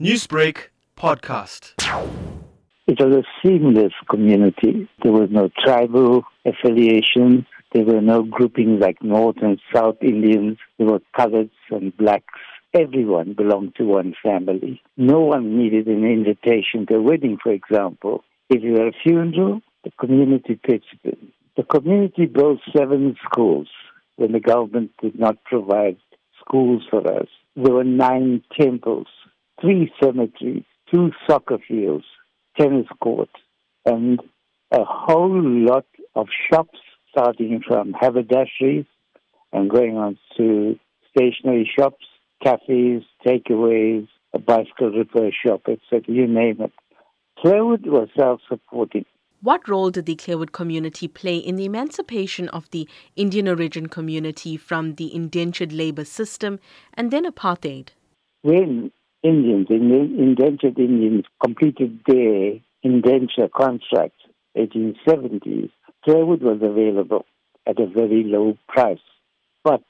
Newsbreak podcast. It was a seamless community. There was no tribal affiliation. There were no groupings like North and South Indians. There were coloreds and blacks. Everyone belonged to one family. No one needed an invitation to a wedding, for example. If you were a funeral, the community pitched in. The community built seven schools when the government did not provide schools for us. There were nine temples, three cemeteries, two soccer fields, tennis courts, and a whole lot of shops, starting from haberdasheries and going on to stationery shops, cafes, takeaways, a bicycle repair shop, etc. You name it. Clairwood was self-supporting. What role did the Clairwood community play in the emancipation of the Indian origin community from the indentured labor system and then apartheid? When Indians, indentured Indians, completed their indenture contract, 1870s, Clairwood was available at a very low price. But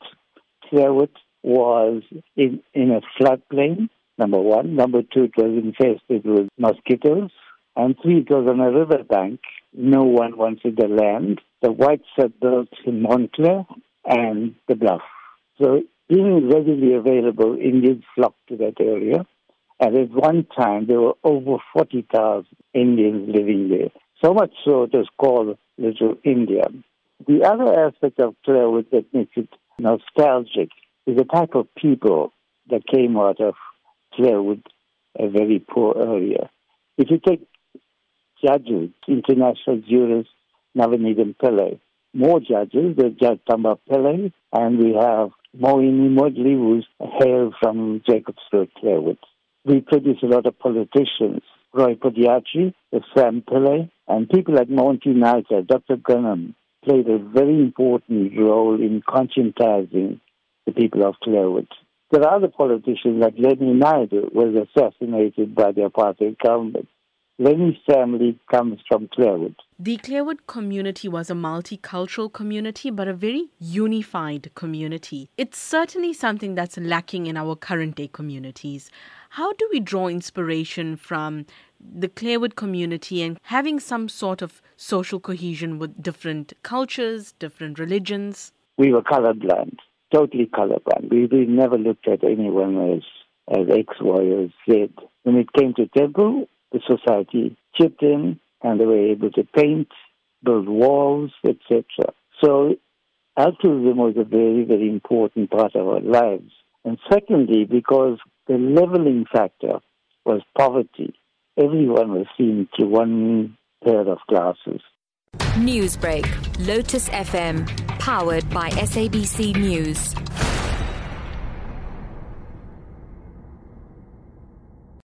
Clairwood was in, in a floodplain, number one. Number two, it was infested with mosquitoes. And three, it was on a riverbank. No one wanted the land. The whites had built in Montclair and the Bluff. So being readily available, Indians flocked to that area. And at one time, there were over 40,000 Indians living there. So much so it was called Little India. The other aspect of Clairwood that makes it nostalgic is the type of people that came out of Clairwood, a very poor area. If you take judges, international jurists, Navanethem Pillay, more judges, the Judge Thumba Pillay, and we have Moini Modley, who's hail from Jacobsville, Clairwood. We produce a lot of politicians, Roy Padayachie, Sam Pillai, and people like Monty Naicker, Dr. Goonam, played a very important role in conscientizing the people of Clairwood. There are other politicians like Lenny Naidu was assassinated by the apartheid government. Lenny's family comes from Clairwood. The Clairwood community was a multicultural community, but a very unified community. It's certainly something that's lacking in our current day communities. How do we draw inspiration from the Clairwood community and having some sort of social cohesion with different cultures, different religions? We were colorblind, totally colorblind. We, we never looked at anyone as, as X, Y, or Z. When it came to temple, the society chipped in and they were able to paint, build walls, etc. So altruism was a very, very important part of our lives. And secondly, because the leveling factor was poverty, everyone was seen through one pair of glasses. Newsbreak, Lotus FM, powered by SABC News.